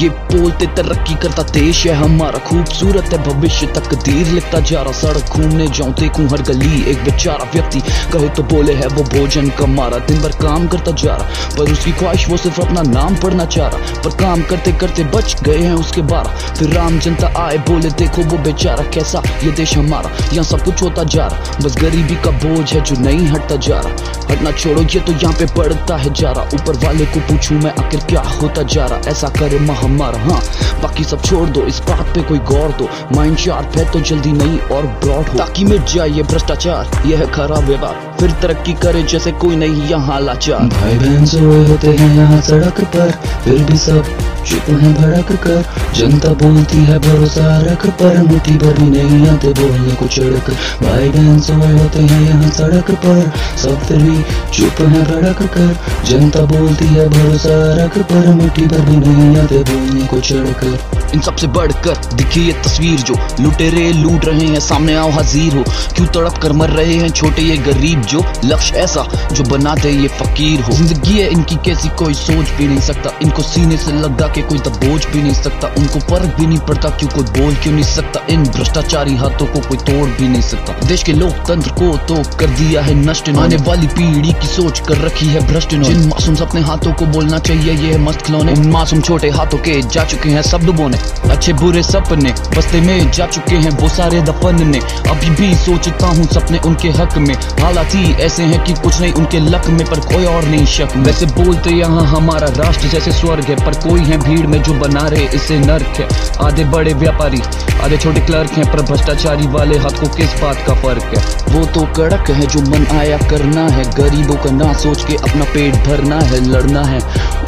ये बोलते तरक्की करता देश है हमारा खूबसूरत है, भविष्य तक देर लिखता जा रहा सड़क घूमने जाऊँ, देखूँ हर गली एक बेचारा व्यक्ति। कहे तो बोले है वो भोजन कमारा, दिन भर काम करता जा रहा, पर उसकी ख्वाहिश वो सिर्फ़ अपना नाम पढ़ना चाह रहा, पर काम करते करते बच गए हैं उसके बारह फिर राम जनता आए, बोले देखो वो बेचारा कैसा, ये देश हमारा, यहाँ सब कुछ होता जा रहा, बस गरीबी का बोझ है जो नहीं हटता जा रहा। हटना छोड़ो, ये तो यहाँ पे बढ़ता है जा रहा, ऊपर वाले को पूछूँ मैं आखिर क्या होता जा रहा, ऐसा करे महामार हाँ। बाकी सब छोड़ दो, इस बात पे कोई गौर दो। माइंड शार्प है तो जल्दी नहीं और ब्रॉड हो। ताकि मिट जाए ये भ्रष्टाचार, यह खराब व्यवहार। फिर तरक्की करे जैसे कोई नहीं यहाँ लाचार। भाई बहन सोए होते हैं यहाँ सड़क पर फिर भी सब चुप है भड़क कर। जनता बोलती है भरोसा रख पर मुट्ठी भर भी नहीं आते बोलने को चढ़क। भाई बहन सोए होते हैं यहाँ सड़क पर सब फिर भी चुप है भड़क कर। जनता बोलती है भरोसा रख पर मुट्ठी भर भी नहीं आते बोलने को चढ़कर इन सबसे बढ़कर दिखी ये तस्वीर जो लुटेरे लूट रहे हैं सामने आओ हाजिर हो। क्यों तड़प कर मर रहे हैं छोटे ये गरीब जो लक्ष्य ऐसा जो बना दे ये फकीर हो। ज़िंदगी है इनकी, कैसी कोई सोच भी नहीं सकता। इनको सीने से लगा के कोई दबोच भी नहीं सकता। उनको फ़र्क भी नहीं पड़ता क्यों कोई बोल क्यों नहीं सकता। इन भ्रष्टाचारी हाथों को कोई तोड़ भी नहीं सकता। देश के लोकतंत्र को तो कर दिया है नष्ट आने वाली पीढ़ी की सोच कर रखी है भ्रष्ट मासूम अपने हाथों को बोलना चाहिए, ये मस्त खिलौने। मासूम छोटे हाथों के जा चुके हैं सब डुबोने। अच्छे बुरे सपने बस्ते में जा चुके हैं वो सारे दफन ने। अभी भी सोचता हूँ सपने उनके हक में। हालात ही ऐसे हैं कि कुछ नहीं, उनके लक में पर कोई और नहीं शक। वैसे बोलते यहाँ हमारा राष्ट्र जैसे स्वर्ग है, पर कोई है भीड़ में जो बना रहे इसे नर्क है। आधे बड़े व्यापारी आधे छोटे क्लर्क हैं पर भ्रष्टाचारी वाले हाथ को किस बात का फ़र्क है? वो तो कड़क है जो मन आया करना है गरीबों का ना सोच के अपना पेट भरना है लड़ना है।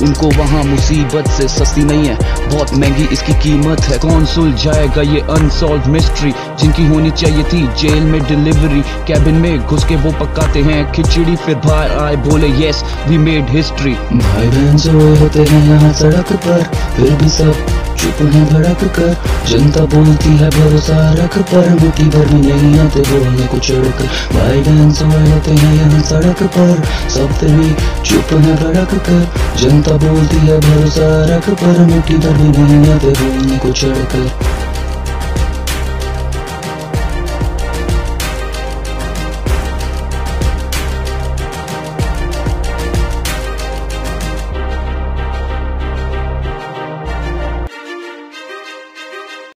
उनको वहाँ मुसीबत से सस्ती नहीं है बहुत महँगी इसकी कीमत है। कौन सुलझाएगा ये अनसॉल्व मिस्ट्री जिनकी होनी चाहिए थी जेल में डिलीवरी कैबिन में घुस के वो पकाते हैं। खिचड़ी फिर बाहर आए बोले यस वी मेड हिस्ट्री भाई बहन सोए होते हैं यहाँ सड़क पर फिर भी सब चुप है भड़क कर, जनता बोलती है भरोसा रख पर मुट्ठी भर में नहीं आते बोलने को चढ़क। भाई बहन सोए होते हैं यहाँ सड़क पर सब फिर भी चुप है भड़क कर। जनता बोलती है भरोसा रख पर मुट्ठी भर में नहीं आते बोलने को चढ़कर